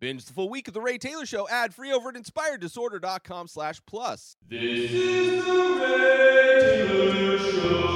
Binge the full week of The Ray Taylor Show ad free over at inspireddisorder.com slash plus. This is the Ray Taylor Show.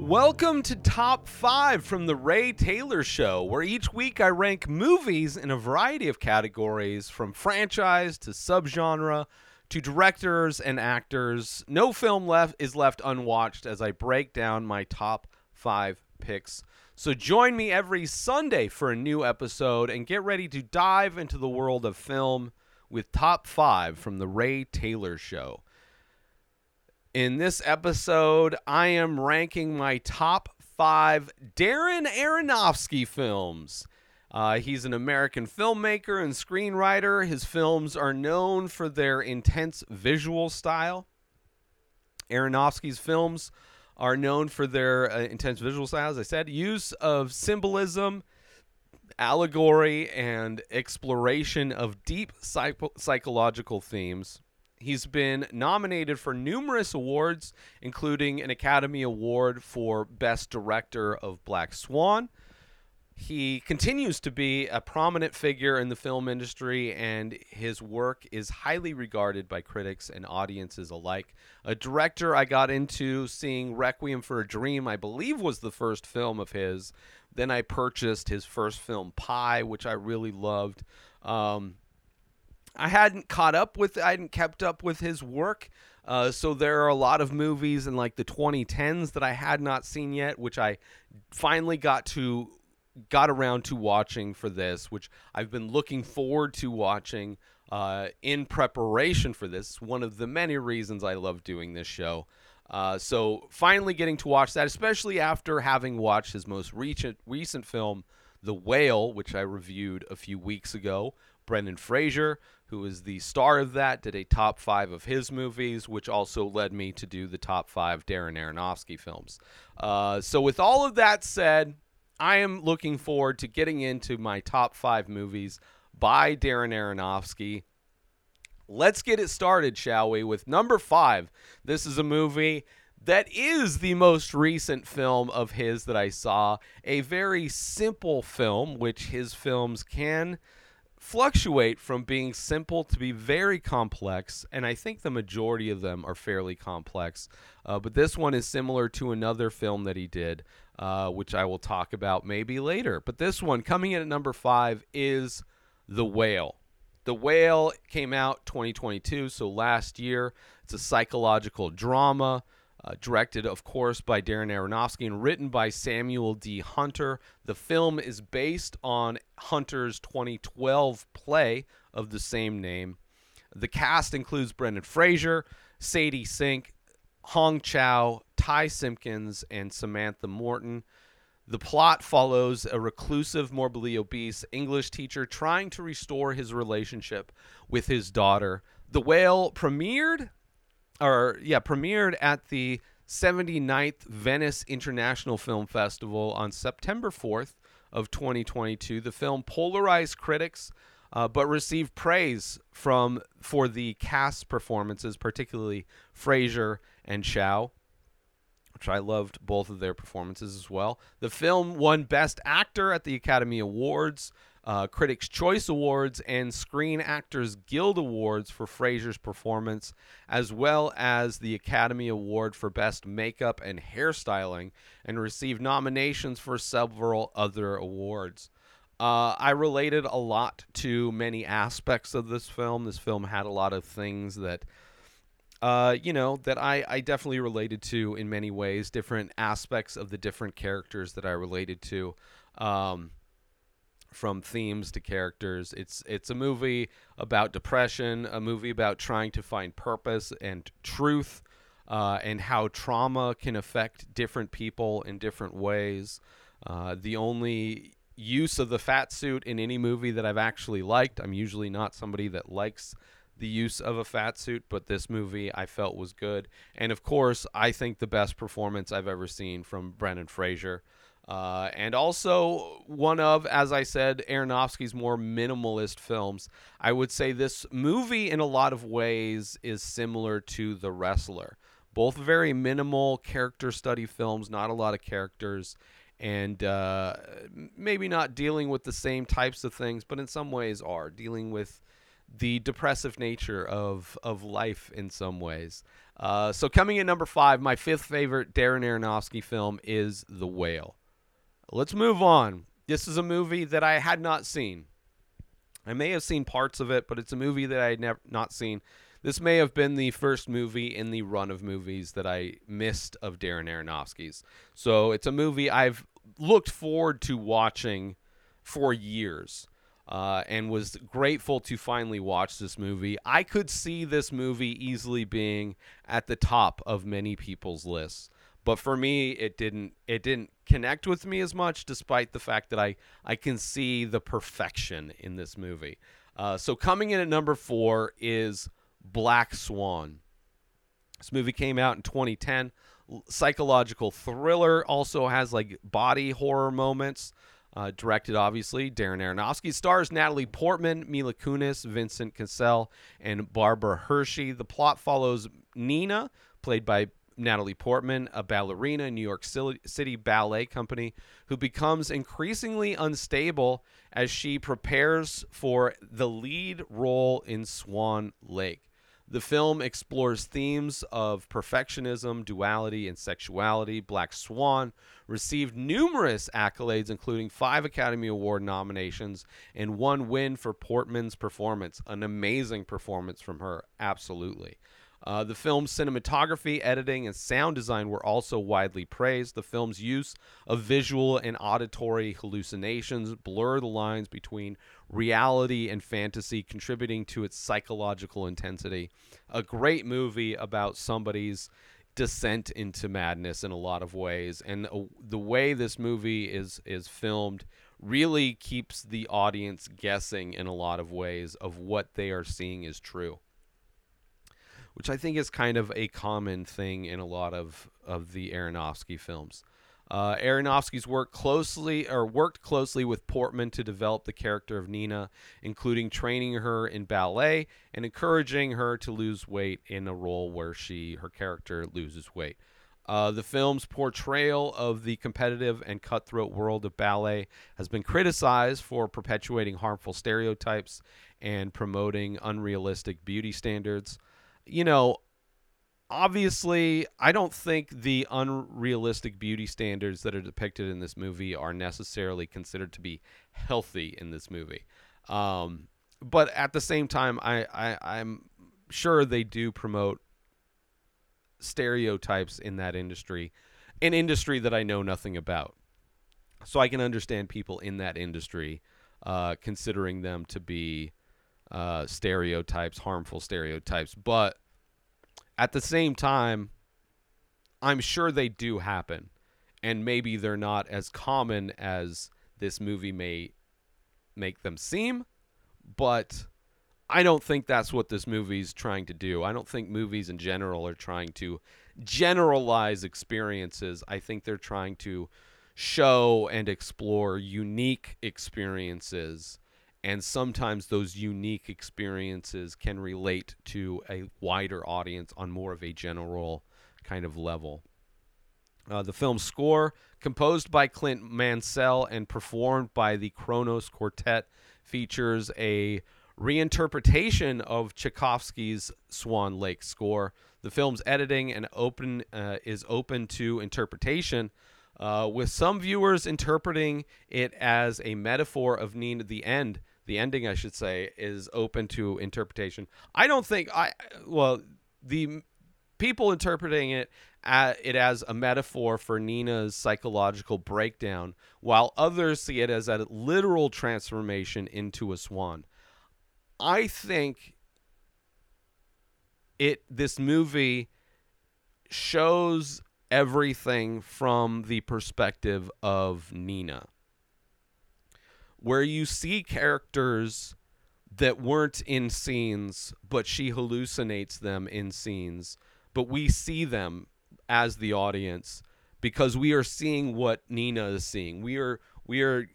Welcome to Top 5 from The Ray Taylor Show, where each week I rank movies in a variety of categories from franchise to subgenre to directors and actors. No film left is left unwatched as I break down my top 5 picks. So join me every Sunday for a new episode and get ready to dive into the world of film with Top 5 from The Ray Taylor Show. In this episode, I am ranking my top five Darren Aronofsky films. Uh, he's an American filmmaker and screenwriter. His films are known for their intense visual style. Aronofsky's films are known for their uh, intense visual style, as I said, use of symbolism, allegory, and exploration of deep psycho- psychological themes. He's been nominated for numerous awards, including an Academy Award for Best Director of Black Swan. He continues to be a prominent figure in the film industry, and his work is highly regarded by critics and audiences alike. A director I got into seeing Requiem for a Dream, I believe, was the first film of his. Then I purchased his first film, Pi, which I really loved. Um, I hadn't caught up with, I hadn't kept up with his work. Uh, so there are a lot of movies in like the 2010s that I had not seen yet, which I finally got to got around to watching for this, which I've been looking forward to watching uh, in preparation for this. One of the many reasons I love doing this show. Uh, so finally getting to watch that, especially after having watched his most recent recent film, The Whale, which I reviewed a few weeks ago. Brendan Fraser, who is the star of that, did a top five of his movies, which also led me to do the top five Darren Aronofsky films. Uh, so with all of that said, I am looking forward to getting into my top five movies by Darren Aronofsky. Let's get it started, shall we? With number five. This is a movie that is the most recent film of his that I saw. A very simple film, which his films can fluctuate from being simple to be very complex, and I think the majority of them are fairly complex. Uh, but this one is similar to another film that he did, uh, which I will talk about maybe later. But this one, coming in at number five, is The Whale. The Whale came out 2022, so last year. It's a psychological drama. Uh, directed, of course, by Darren Aronofsky and written by Samuel D. Hunter. The film is based on Hunter's 2012 play of the same name. The cast includes Brendan Fraser, Sadie Sink, Hong Chau, Ty Simpkins, and Samantha Morton. The plot follows a reclusive, morbidly obese English teacher trying to restore his relationship with his daughter. The Whale premiered or yeah, premiered at the 79th Venice International Film Festival on September 4th of 2022. The film polarized critics, uh, but received praise from for the cast performances, particularly Fraser and Chau, which I loved both of their performances as well. The film won Best Actor at the Academy Awards uh, Critics' Choice Awards and Screen Actors Guild Awards for Fraser's performance, as well as the Academy Award for Best Makeup and Hairstyling, and received nominations for several other awards. Uh, I related a lot to many aspects of this film. This film had a lot of things that, uh, you know, that I, I definitely related to in many ways, different aspects of the different characters that I related to. Um, from themes to characters. It's it's a movie about depression, a movie about trying to find purpose and truth, uh, and how trauma can affect different people in different ways. Uh, the only use of the fat suit in any movie that I've actually liked. I'm usually not somebody that likes the use of a fat suit, but this movie I felt was good. And of course, I think the best performance I've ever seen from Brendan Fraser. Uh, and also one of, as I said, Aronofsky's more minimalist films. I would say this movie, in a lot of ways, is similar to The Wrestler. Both very minimal character study films, not a lot of characters. and uh, maybe not dealing with the same types of things, but in some ways are dealing with the depressive nature of of life in some ways. Uh, so coming in number five, my fifth favorite Darren Aronofsky film is The Whale. Let's move on. This is a movie that I had not seen. I may have seen parts of it, but it's a movie that I had never not seen. This may have been the first movie in the run of movies that I missed of Darren Aronofsky's. So it's a movie I've looked forward to watching for years. Uh, and was grateful to finally watch this movie. I could see this movie easily being at the top of many people's lists, but for me, it didn't. It didn't connect with me as much, despite the fact that I I can see the perfection in this movie. Uh, so coming in at number four is Black Swan. This movie came out in 2010. Psychological thriller also has like body horror moments. Uh, directed, obviously, Darren Aronofsky. Stars Natalie Portman, Mila Kunis, Vincent Cassel, and Barbara Hershey. The plot follows Nina, played by Natalie Portman, a ballerina in New York City Ballet Company, who becomes increasingly unstable as she prepares for the lead role in Swan Lake. The film explores themes of perfectionism, duality, and sexuality. Black Swan received numerous accolades, including five Academy Award nominations and one win for Portman's performance. An amazing performance from her, absolutely. Uh, the film's cinematography, editing, and sound design were also widely praised. The film's use of visual and auditory hallucinations blur the lines between reality and fantasy, contributing to its psychological intensity. A great movie about somebody's descent into madness in a lot of ways, and uh, the way this movie is is filmed really keeps the audience guessing in a lot of ways of what they are seeing is true which I think is kind of a common thing in a lot of, of the Aronofsky films. Uh, Aronofsky's worked closely or worked closely with Portman to develop the character of Nina, including training her in ballet and encouraging her to lose weight in a role where she her character loses weight. Uh, the film's portrayal of the competitive and cutthroat world of ballet has been criticized for perpetuating harmful stereotypes and promoting unrealistic beauty standards you know, obviously, I don't think the unrealistic beauty standards that are depicted in this movie are necessarily considered to be healthy in this movie. Um, but at the same time, I, I I'm sure they do promote stereotypes in that industry, an industry that I know nothing about. So I can understand people in that industry uh, considering them to be uh, stereotypes, harmful stereotypes. But at the same time, I'm sure they do happen. And maybe they're not as common as this movie may make them seem. But I don't think that's what this movie's trying to do. I don't think movies in general are trying to generalize experiences. I think they're trying to show and explore unique experiences and sometimes those unique experiences can relate to a wider audience on more of a general kind of level. Uh, the film's score, composed by Clint Mansell and performed by the Kronos Quartet, features a reinterpretation of Tchaikovsky's Swan Lake score. The film's editing and open uh, is open to interpretation, uh, with some viewers interpreting it as a metaphor of Nina the end the ending I should say is open to interpretation. I don't think I well the people interpreting it uh, it as a metaphor for Nina's psychological breakdown, while others see it as a literal transformation into a swan. I think it this movie shows everything from the perspective of Nina where you see characters that weren't in scenes, but she hallucinates them in scenes, but we see them as the audience because we are seeing what Nina is seeing. We are we are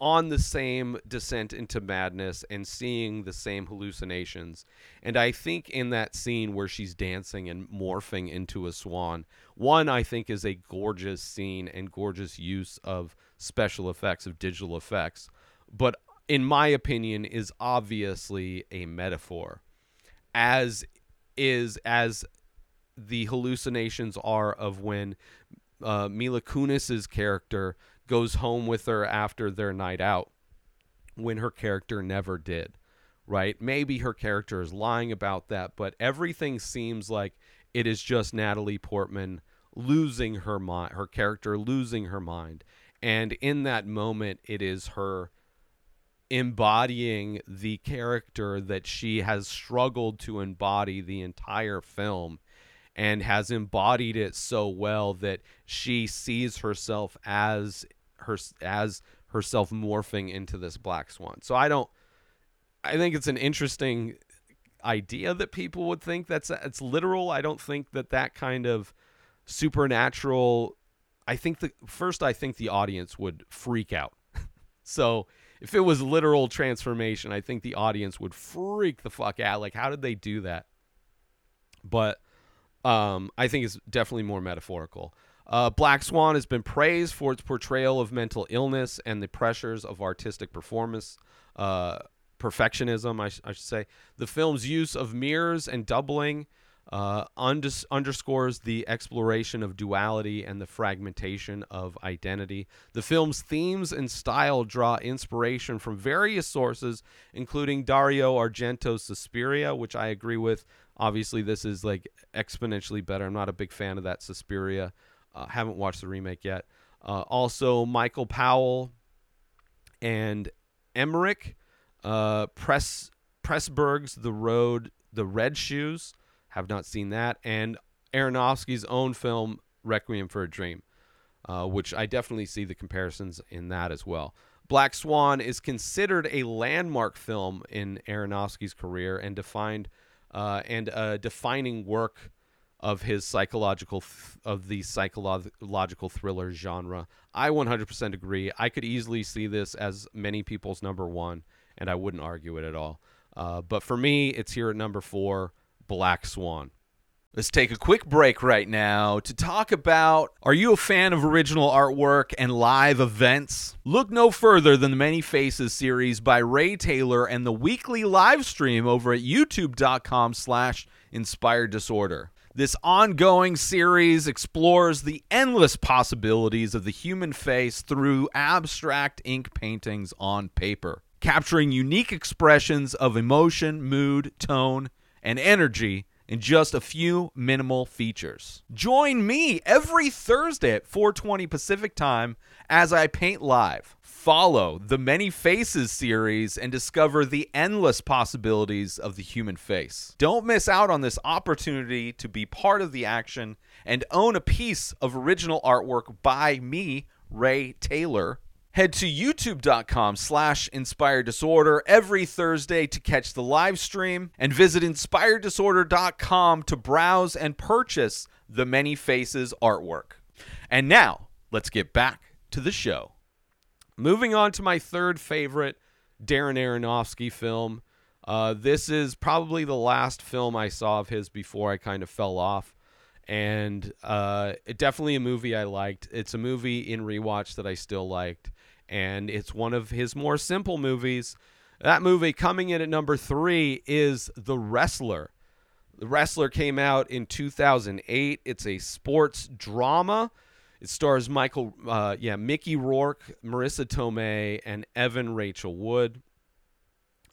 on the same descent into madness and seeing the same hallucinations. And I think in that scene where she's dancing and morphing into a swan, one I think is a gorgeous scene and gorgeous use of special effects of digital effects, but in my opinion is obviously a metaphor. As is as the hallucinations are of when uh, Mila Kunis's character goes home with her after their night out when her character never did right? Maybe her character is lying about that but everything seems like it is just Natalie Portman losing her mind her character losing her mind. And in that moment it is her embodying the character that she has struggled to embody the entire film and has embodied it so well that she sees herself as her as herself morphing into this black swan. So I don't I think it's an interesting idea that people would think that's it's literal. I don't think that that kind of supernatural I think the first I think the audience would freak out. so if it was literal transformation, I think the audience would freak the fuck out. Like, how did they do that? But um, I think it's definitely more metaphorical. Uh, Black Swan has been praised for its portrayal of mental illness and the pressures of artistic performance, uh, perfectionism, I, sh- I, should say. The film's use of mirrors and doubling uh, undis- underscores the exploration of duality and the fragmentation of identity. The film's themes and style draw inspiration from various sources, including Dario Argento's Suspiria, which I agree with. Obviously, this is like exponentially better. I'm not a big fan of that Suspiria. Uh, haven't watched the remake yet. Uh, also, Michael Powell and Emeric, uh, Press Pressburg's The Road, The Red Shoes. Have not seen that, and Aronofsky's own film Requiem for a Dream, uh, which I definitely see the comparisons in that as well. Black Swan is considered a landmark film in Aronofsky's career and defined uh, and a defining work of his psychological th- of the psychological thriller genre. I 100% agree. I could easily see this as many people's number one, and I wouldn't argue it at all. Uh, but for me, it's here at number four. Black Swan. Let's take a quick break right now to talk about Are you a fan of original artwork and live events? Look no further than the Many Faces series by Ray Taylor and the weekly live stream over at youtube.com slash inspired disorder. This ongoing series explores the endless possibilities of the human face through abstract ink paintings on paper, capturing unique expressions of emotion, mood, tone, and energy in just a few minimal features. Join me every Thursday at 4:20 Pacific Time as I paint live. Follow the Many Faces series and discover the endless possibilities of the human face. Don't miss out on this opportunity to be part of the action and own a piece of original artwork by me, Ray Taylor, Head to youtube.com slash inspired disorder every Thursday to catch the live stream and visit inspireddisorder.com to browse and purchase the Many Faces artwork. And now, let's get back to the show. Moving on to my third favorite Darren Aronofsky film. Uh, this is probably the last film I saw of his before I kind of fell off. And uh, it definitely a movie I liked. It's a movie in rewatch that I still liked and it's one of his more simple movies. That movie coming in at number three is The Wrestler. The Wrestler came out in 2008. It's a sports drama. It stars Michael, uh, yeah, Mickey Rourke, Marisa Tomei, and Evan Rachel Wood.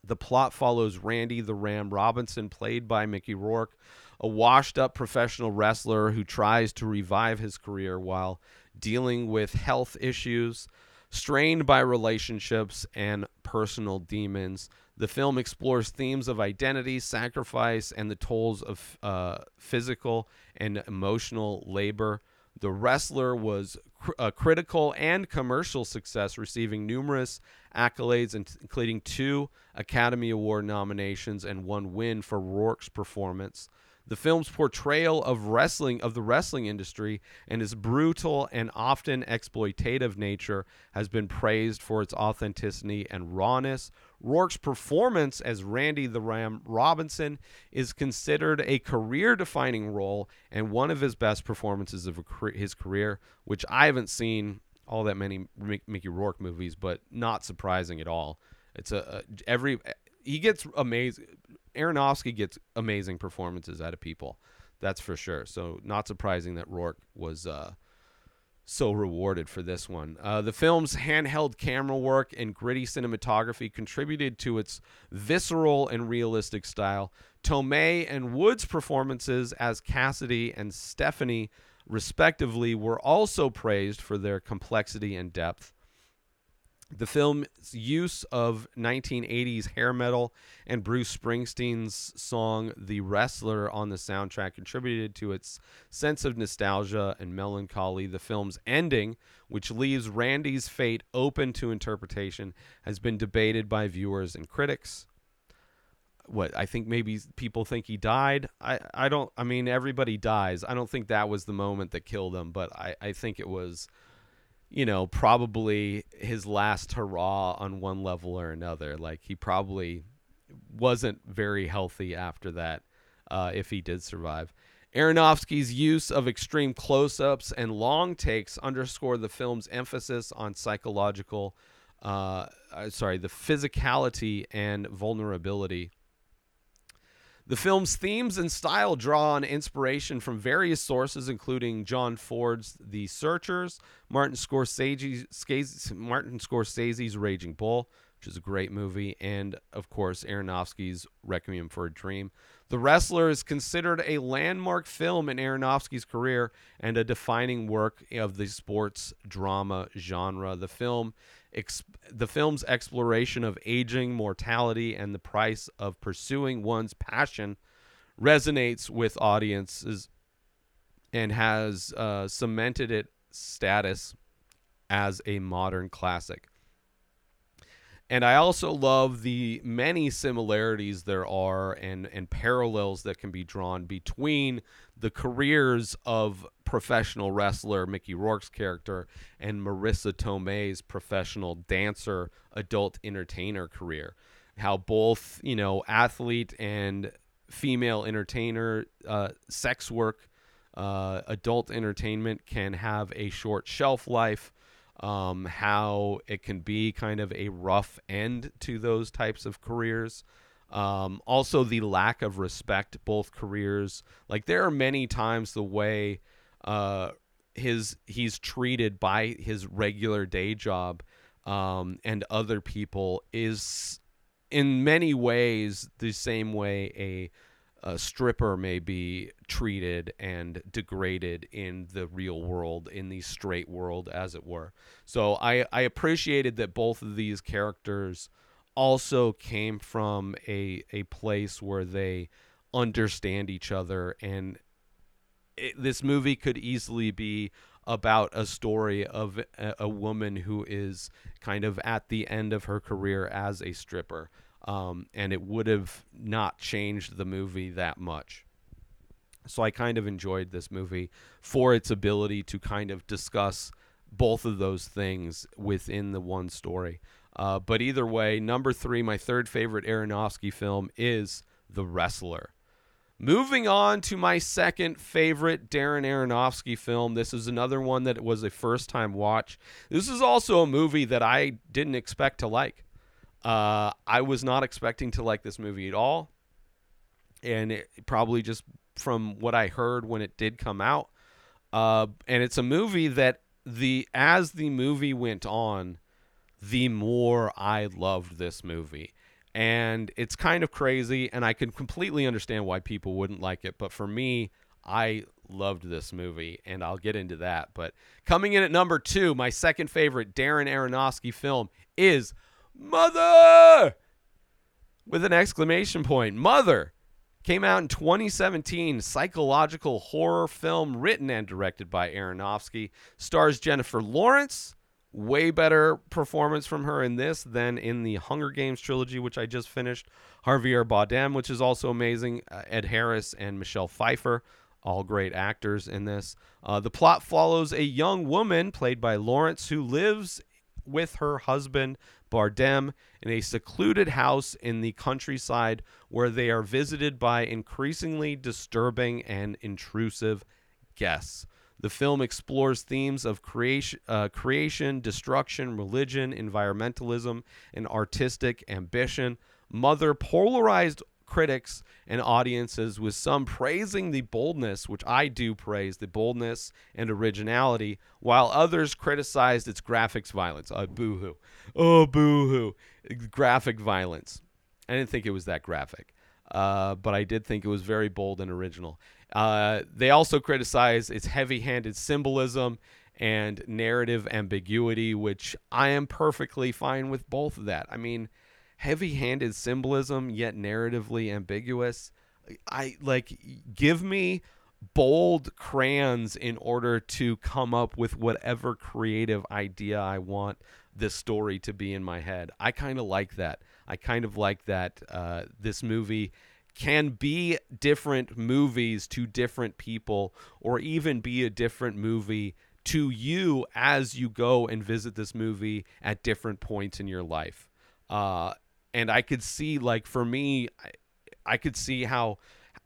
The plot follows Randy the Ram Robinson, played by Mickey Rourke, a washed up professional wrestler who tries to revive his career while dealing with health issues. Strained by relationships and personal demons, the film explores themes of identity, sacrifice, and the tolls of uh, physical and emotional labor. The Wrestler was cr- a critical and commercial success, receiving numerous accolades, including two Academy Award nominations and one win for Rourke's performance. The film's portrayal of wrestling of the wrestling industry and its brutal and often exploitative nature has been praised for its authenticity and rawness. Rourke's performance as Randy the Ram Robinson is considered a career-defining role and one of his best performances of his career, which I haven't seen all that many Mickey Rourke movies, but not surprising at all. It's a, a every he gets amazing. Aronofsky gets amazing performances out of people, that's for sure. So not surprising that Rourke was uh, so rewarded for this one. Uh, the film's handheld camera work and gritty cinematography contributed to its visceral and realistic style. Tomei and Wood's performances as Cassidy and Stephanie, respectively, were also praised for their complexity and depth. The film's use of 1980s hair metal and Bruce Springsteen's song The Wrestler on the soundtrack contributed to its sense of nostalgia and melancholy. The film's ending, which leaves Randy's fate open to interpretation, has been debated by viewers and critics. What I think maybe people think he died. I, I don't I mean everybody dies. I don't think that was the moment that killed him, but I, I think it was you know, probably his last hurrah on one level or another. Like he probably wasn't very healthy after that, uh, if he did survive. Aronofsky's use of extreme close ups and long takes underscore the film's emphasis on psychological, uh, uh, sorry, the physicality and vulnerability. The film's themes and style draw on inspiration from various sources, including John Ford's The Searchers, Martin Scorsese's, Martin Scorsese's Raging Bull, which is a great movie, and of course Aronofsky's Requiem for a Dream. The Wrestler is considered a landmark film in Aronofsky's career and a defining work of the sports drama genre. The film The film's exploration of aging, mortality, and the price of pursuing one's passion resonates with audiences and has uh, cemented its status as a modern classic. And I also love the many similarities there are and, and parallels that can be drawn between the careers of professional wrestler Mickey Rourke's character and Marisa Tomei's professional dancer, adult entertainer career. How both, you know, athlete and female entertainer, uh, sex work, uh, adult entertainment can have a short shelf life um, how it can be kind of a rough end to those types of careers. Um, also, the lack of respect both careers. Like there are many times the way uh, his he's treated by his regular day job um, and other people is in many ways the same way a a stripper may be treated and degraded in the real world, in the straight world, as it were. So I, I appreciated that both of these characters also came from a, a place where they understand each other. And it, this movie could easily be about a story of a, a woman who is kind of at the end of her career as a stripper um, and it would have not changed the movie that much. So I kind of enjoyed this movie for its ability to kind of discuss both of those things within the one story. Uh, but either way, number three, my third favorite Aronofsky film is The Wrestler. Moving on to my second favorite Darren Aronofsky film. This is another one that was a first time watch. This is also a movie that I didn't expect to like. Uh, I was not expecting to like this movie at all, and it, probably just from what I heard when it did come out. Uh, and it's a movie that the as the movie went on, the more I loved this movie. And it's kind of crazy, and I can completely understand why people wouldn't like it. But for me, I loved this movie, and I'll get into that. But coming in at number two, my second favorite Darren Aronofsky film is Mother! With an exclamation point. Mother came out in 2017. Psychological horror film written and directed by Aronofsky. Stars Jennifer Lawrence, way better performance from her in this than in the Hunger Games trilogy, which I just finished. Javier Bardem, which is also amazing. Uh, Ed Harris and Michelle Pfeiffer, all great actors in this. Uh, the plot follows a young woman played by Lawrence who lives with her husband Bardem in a secluded house in the countryside where they are visited by increasingly disturbing and intrusive guests. The film explores themes of creation, uh, creation, destruction, religion, environmentalism, and artistic ambition. Mother polarized critics and audiences with some praising the boldness, which I do praise the boldness and originality, while others criticized its graphics violence. Oh, boo hoo. Oh, boo hoo. Graphic violence. I didn't think it was that graphic, uh, but I did think it was very bold and original. Uh, they also criticize its heavy handed symbolism and narrative ambiguity, which I am perfectly fine with both of that. I mean, heavy handed symbolism, yet narratively ambiguous. I like, give me bold crayons in order to come up with whatever creative idea I want this story to be in my head. I kind of like that. I kind of like that uh, this movie can be different movies to different people or even be a different movie to you as you go and visit this movie at different points in your life. Uh, and I could see, like, for me, I, I could see how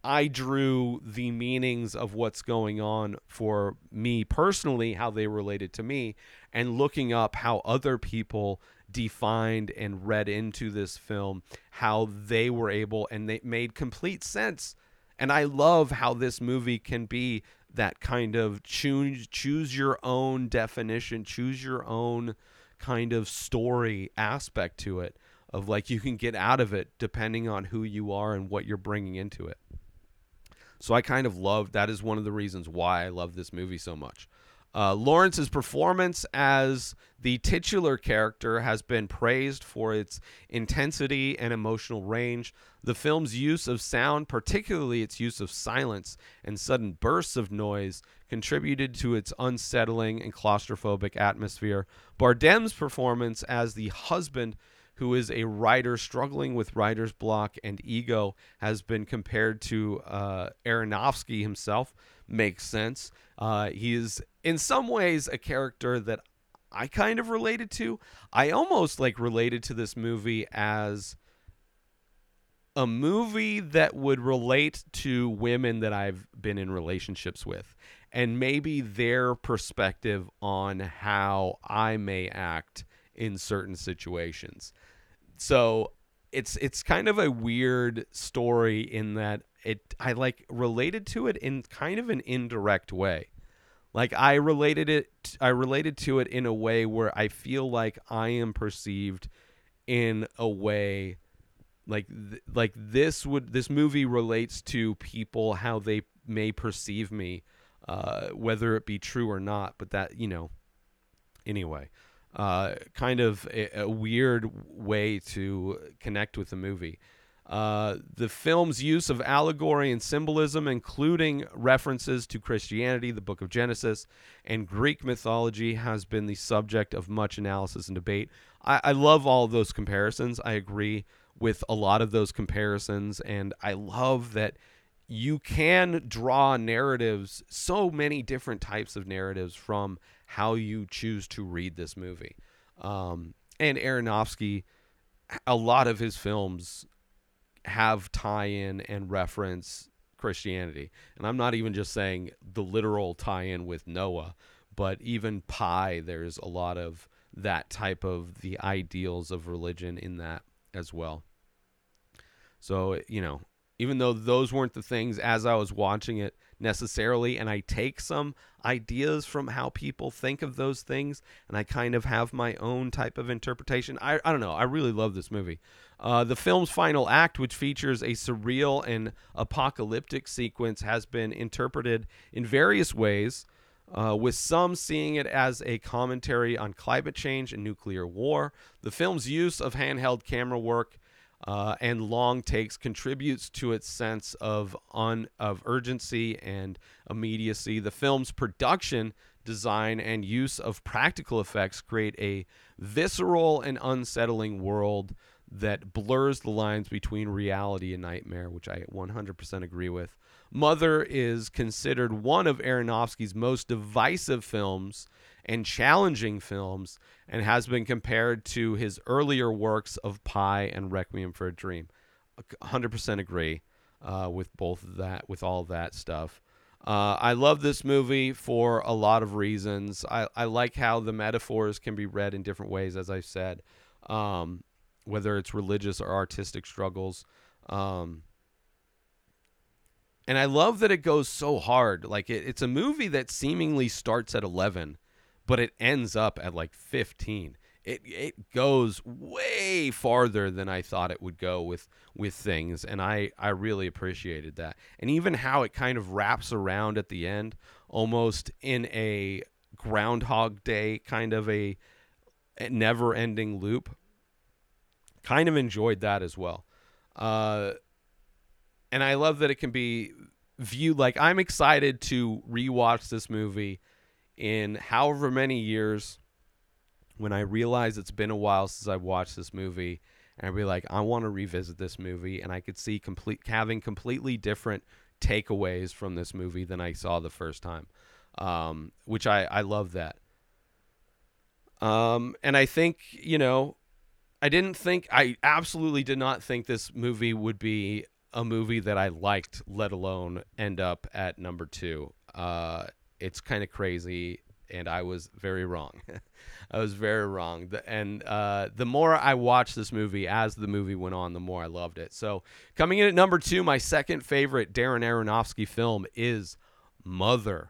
I drew the meanings of what's going on for me personally, how they related to me, and looking up how other people defined and read into this film, how they were able and they made complete sense. And I love how this movie can be that kind of choose choose your own definition, choose your own kind of story aspect to it of like you can get out of it depending on who you are and what you're bringing into it. So I kind of love that is one of the reasons why I love this movie so much. Uh, Lawrence's performance as the titular character has been praised for its intensity and emotional range. The film's use of sound, particularly its use of silence and sudden bursts of noise, contributed to its unsettling and claustrophobic atmosphere. Bardem's performance as the husband who is a writer struggling with writer's block and ego, has been compared to uh, Aronofsky himself. Makes sense. Uh, he is, in some ways, a character that I kind of related to. I almost like related to this movie as a movie that would relate to women that I've been in relationships with and maybe their perspective on how I may act in certain situations. So it's it's kind of a weird story in that it I like related to it in kind of an indirect way. Like I related it I related to it in a way where I feel like I am perceived in a way like th- like this would this movie relates to people how they may perceive me uh, whether it be true or not but that you know anyway uh, kind of a, a, weird way to connect with the movie. Uh, the film's use of allegory and symbolism, including references to Christianity, the book of Genesis, and Greek mythology, has been the subject of much analysis and debate. I, I love all of those comparisons. I agree with a lot of those comparisons, and I love that you can draw narratives, so many different types of narratives from how you choose to read this movie. Um, and Aronofsky, a lot of his films have tie in and reference Christianity. And I'm not even just saying the literal tie in with Noah, but even Pi, there's a lot of that type of the ideals of religion in that as well. So, you know, even though those weren't the things as I was watching it necessarily, and I take some ideas from how people think of those things, and I kind of have my own type of interpretation. I, I don't know. I really love this movie. Uh, the film's final act, which features a surreal and apocalyptic sequence, has been interpreted in various ways. Uh, with some seeing it as a commentary on climate change and nuclear war. The film's use of handheld camera work uh, and long takes contributes to its sense of un, of urgency and immediacy. The film's production design and use of practical effects create a visceral and unsettling world that blurs the lines between reality and nightmare, which I 100% agree with. Mother is considered one of Aronofsky's most divisive films and challenging films and has been compared to his earlier works of Pi and Requiem for a Dream. 100% agree uh, with both that, with all that stuff. Uh, I love this movie for a lot of reasons. I, I like how the metaphors can be read in different ways, as I said, um, whether it's religious or artistic struggles. Um, and I love that it goes so hard. Like it, it's a movie that seemingly starts at 11, but it ends up at like 15 it it goes way farther than I thought it would go with with things, and I I really appreciated that, and even how it kind of wraps around at the end, almost in a Groundhog Day kind of a, a never-ending loop. Kind of enjoyed that as well, uh, and I love that it can be viewed like I'm excited to rewatch this movie in however many years when I realize it's been a while since I've watched this movie, and I'd be like, I want to revisit this movie, and I could see complete having completely different takeaways from this movie than I saw the first time, um, which I I love that. Um, and I think you know, I didn't think I absolutely did not think this movie would be a movie that I liked, let alone end up at number two. Uh, it's kind of crazy and I was very wrong. I was very wrong. The, and uh, the more I watched this movie as the movie went on, the more I loved it. So, coming in at number two, my second favorite Darren Aronofsky film is Mother.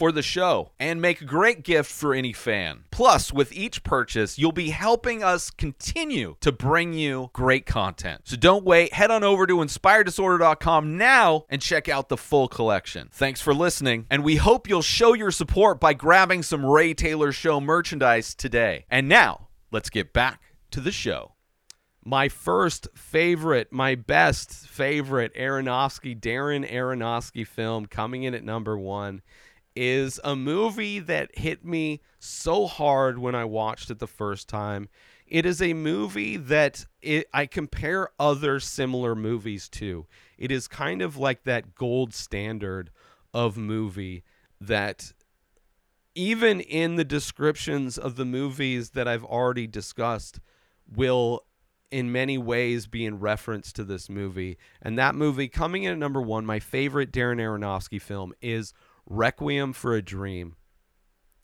for the show and make a great gift for any fan. Plus, with each purchase, you'll be helping us continue to bring you great content. So don't wait, head on over to inspireddisorder.com now and check out the full collection. Thanks for listening, and we hope you'll show your support by grabbing some Ray Taylor Show merchandise today. And now, let's get back to the show my first favorite, my best favorite Aronofsky, Darren Aronofsky film coming in at number one is a movie that hit me so hard when I watched it the first time. It is a movie that it, I compare other similar movies to. It is kind of like that gold standard of movie that even in the descriptions of the movies that I've already discussed will in many ways be in reference to this movie. And that movie coming in at number 1, my favorite Darren Aronofsky film is Requiem for a Dream.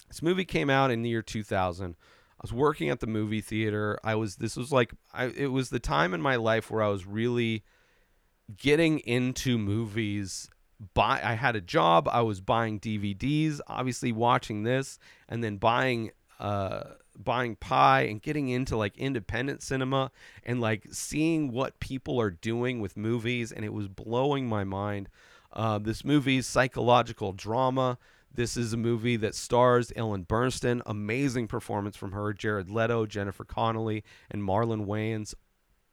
This movie came out in the year 2000. I was working at the movie theater. I was this was like I it was the time in my life where I was really getting into movies. Buy I had a job. I was buying DVDs, obviously watching this and then buying uh buying Pi and getting into like independent cinema and like seeing what people are doing with movies and it was blowing my mind. Uh, this movie's psychological drama. This is a movie that stars Ellen Burstyn. Amazing performance from her. Jared Leto, Jennifer Connelly, and Marlon Wayans.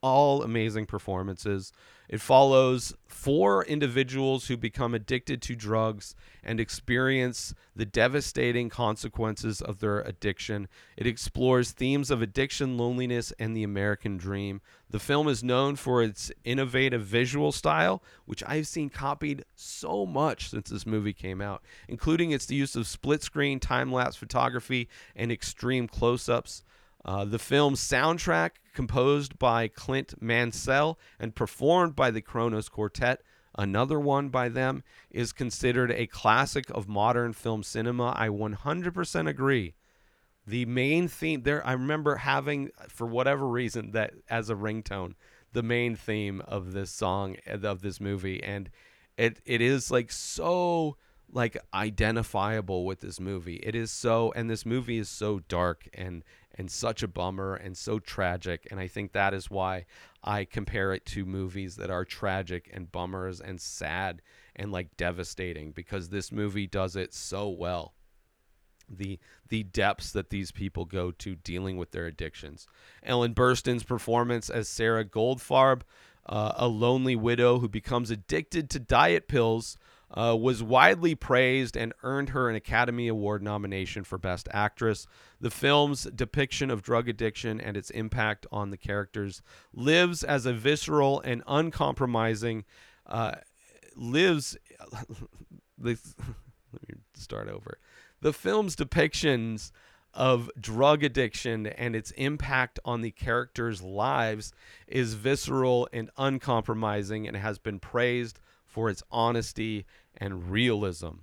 All amazing performances. It follows four individuals who become addicted to drugs and experience the devastating consequences of their addiction. It explores themes of addiction, loneliness, and the American dream. The film is known for its innovative visual style, which I've seen copied so much since this movie came out, including its use of split screen, time lapse photography, and extreme close ups. Uh, the film's soundtrack, composed by Clint Mansell and performed by the Kronos Quartet, another one by them, is considered a classic of modern film cinema. I 100% agree. The main theme there, I remember having, for whatever reason, that as a ringtone, the main theme of this song, of this movie. And it, it is like so like identifiable with this movie. It is so and this movie is so dark and and such a bummer and so tragic and I think that is why I compare it to movies that are tragic and bummers and sad and like devastating because this movie does it so well. The the depths that these people go to dealing with their addictions. Ellen Burstyn's performance as Sarah Goldfarb, uh, a lonely widow who becomes addicted to diet pills, uh, was widely praised and earned her an Academy Award nomination for Best Actress. The film's depiction of drug addiction and its impact on the characters lives as a visceral and uncompromising. Uh, lives. let me start over. The film's depictions of drug addiction and its impact on the characters' lives is visceral and uncompromising and has been praised for its honesty and realism.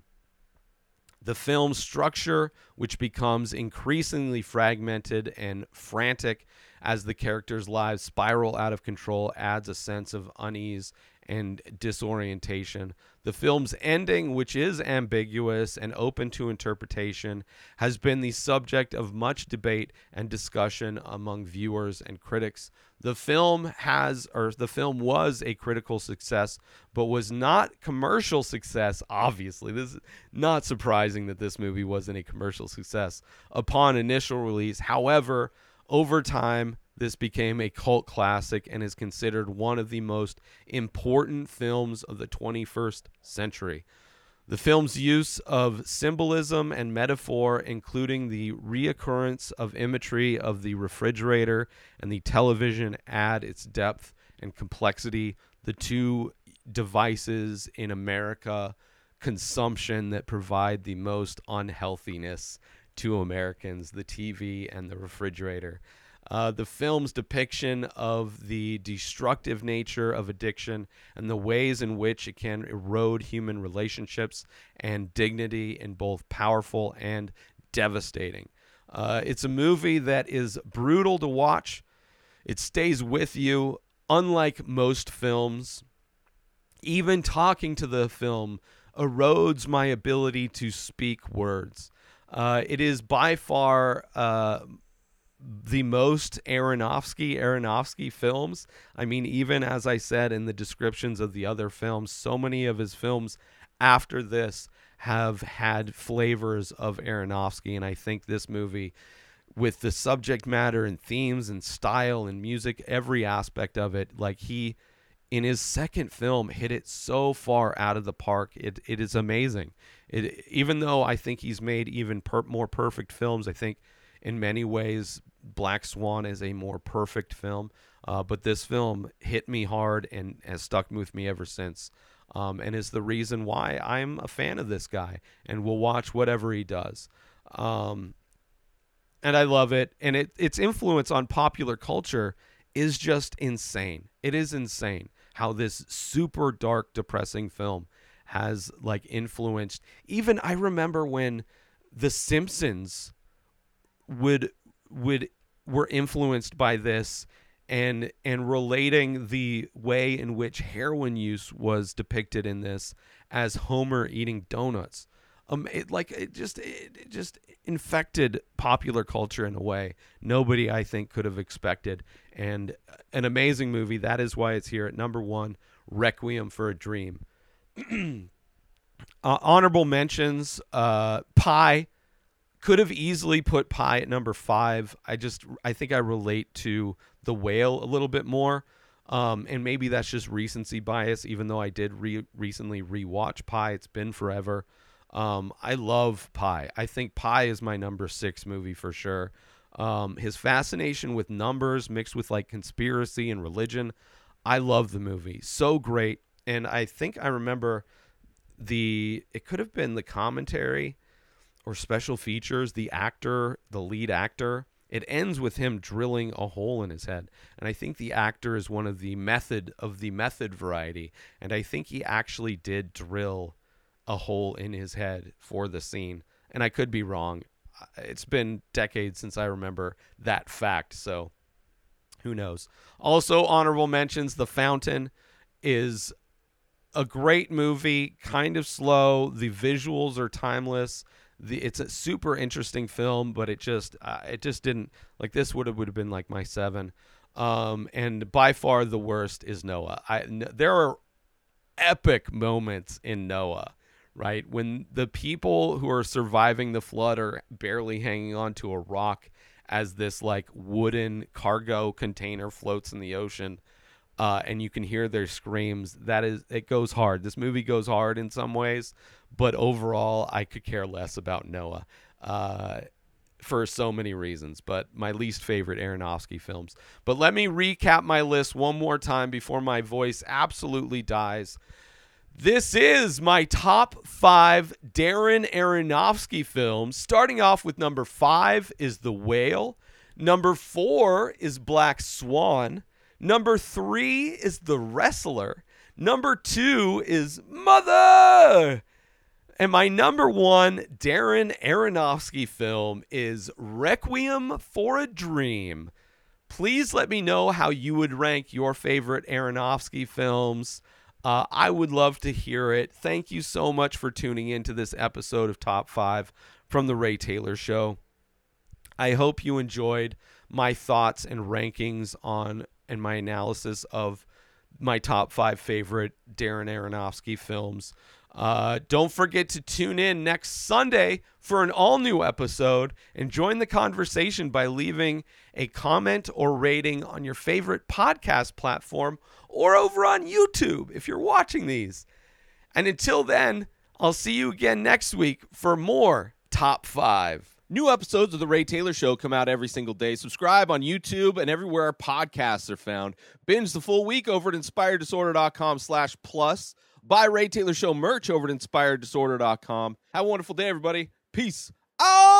The film's structure, which becomes increasingly fragmented and frantic as the characters' lives spiral out of control, adds a sense of unease and disorientation. The film's ending, which is ambiguous and open to interpretation, has been the subject of much debate and discussion among viewers and critics. The film has, or the film was a critical success, but was not commercial success. Obviously, this is not surprising that this movie wasn't a commercial success upon initial release. However, over time, this became a cult classic and is considered one of the most important films of the 21st century. The film's use of symbolism and metaphor, including the reoccurrence of imagery of the refrigerator and the television, add its depth and complexity. The two devices in America consumption that provide the most unhealthiness to Americans the TV and the refrigerator. Uh, the film's depiction of the destructive nature of addiction and the ways in which it can erode human relationships and dignity in both powerful and devastating. Uh, it's a movie that is brutal to watch. It stays with you, unlike most films. Even talking to the film erodes my ability to speak words. Uh, it is by far uh, the most Aronofsky Aronofsky films. I mean, even as I said in the descriptions of the other films, so many of his films after this have had flavors of Aronofsky, and I think this movie, with the subject matter and themes and style and music, every aspect of it, like he in his second film hit it so far out of the park. It it is amazing. It even though I think he's made even per, more perfect films, I think in many ways Black Swan is a more perfect film. Uh, but this film hit me hard and has stuck with me ever since. Um, and is the reason why I'm a fan of this guy and will watch whatever he does. Um, and I love it. And it, its influence on popular culture is just insane. It is insane how this super dark, depressing film has like influenced. Even I remember when The Simpsons would would were influenced by this and and relating the way in which heroin use was depicted in this as Homer eating donuts. Um, it, like it just it, it just infected popular culture in a way nobody I think could have expected, and an amazing movie. That is why it's here at number one. Requiem for a Dream. uh, honorable mentions: uh, Pi could have easily put Pi at number five. I just I think I relate to the whale a little bit more. Um, and maybe that's just recency bias, even though I did re- recently rewatch Pi. It's been forever. Um, I love Pi. I think Pi is my number six movie for sure. Um, his fascination with numbers mixed with like conspiracy and religion. I love the movie. So great. And I think I remember the, it could have been the commentary or special features, the actor, the lead actor, it ends with him drilling a hole in his head. And I think the actor is one of the method of the method variety. And I think he actually did drill a hole in his head for the scene. And I could be wrong. Uh, it's been decades since I remember that fact. So who knows? Also, honorable mentions The Fountain is a great movie, kind of slow. The visuals are timeless. The it's a super interesting film, but it just uh, it just didn't like this would have would have been like my seven. Um, and by far the worst is Noah. I n- there are epic moments in Noah, right? When the people who are surviving the flood are barely hanging on to a rock as this like wooden cargo container floats in the ocean. Uh, and you can hear their screams. That is, it goes hard. This movie goes hard in some ways, but overall, I could care less about Noah uh, for so many reasons. But my least favorite Aronofsky films. But let me recap my list one more time before my voice absolutely dies. This is my top five Darren Aronofsky films. Starting off with number five is The Whale. Number four is Black Swan. Number three is The Wrestler. Number two is Mother. And my number one Darren Aronofsky film is Requiem for a Dream. Please let me know how you would rank your favorite Aronofsky films. Uh, I would love to hear it. Thank you so much for tuning in to this episode of Top 5 from The Ray Taylor Show. I hope you enjoyed my thoughts and rankings on and my analysis of my top five favorite Darren Aronofsky films. Uh, don't forget to tune in next Sunday for an all new episode and join the conversation by leaving a comment or rating on your favorite podcast platform or over on YouTube if you're watching these. And until then, I'll see you again next week for more Top 5. New episodes of The Ray Taylor Show come out every single day. Subscribe on YouTube and everywhere our podcasts are found. Binge the full week over at inspireddisorder.com slash plus. Buy Ray Taylor Show merch over at inspireddisorder.com. Have a wonderful day, everybody. Peace out!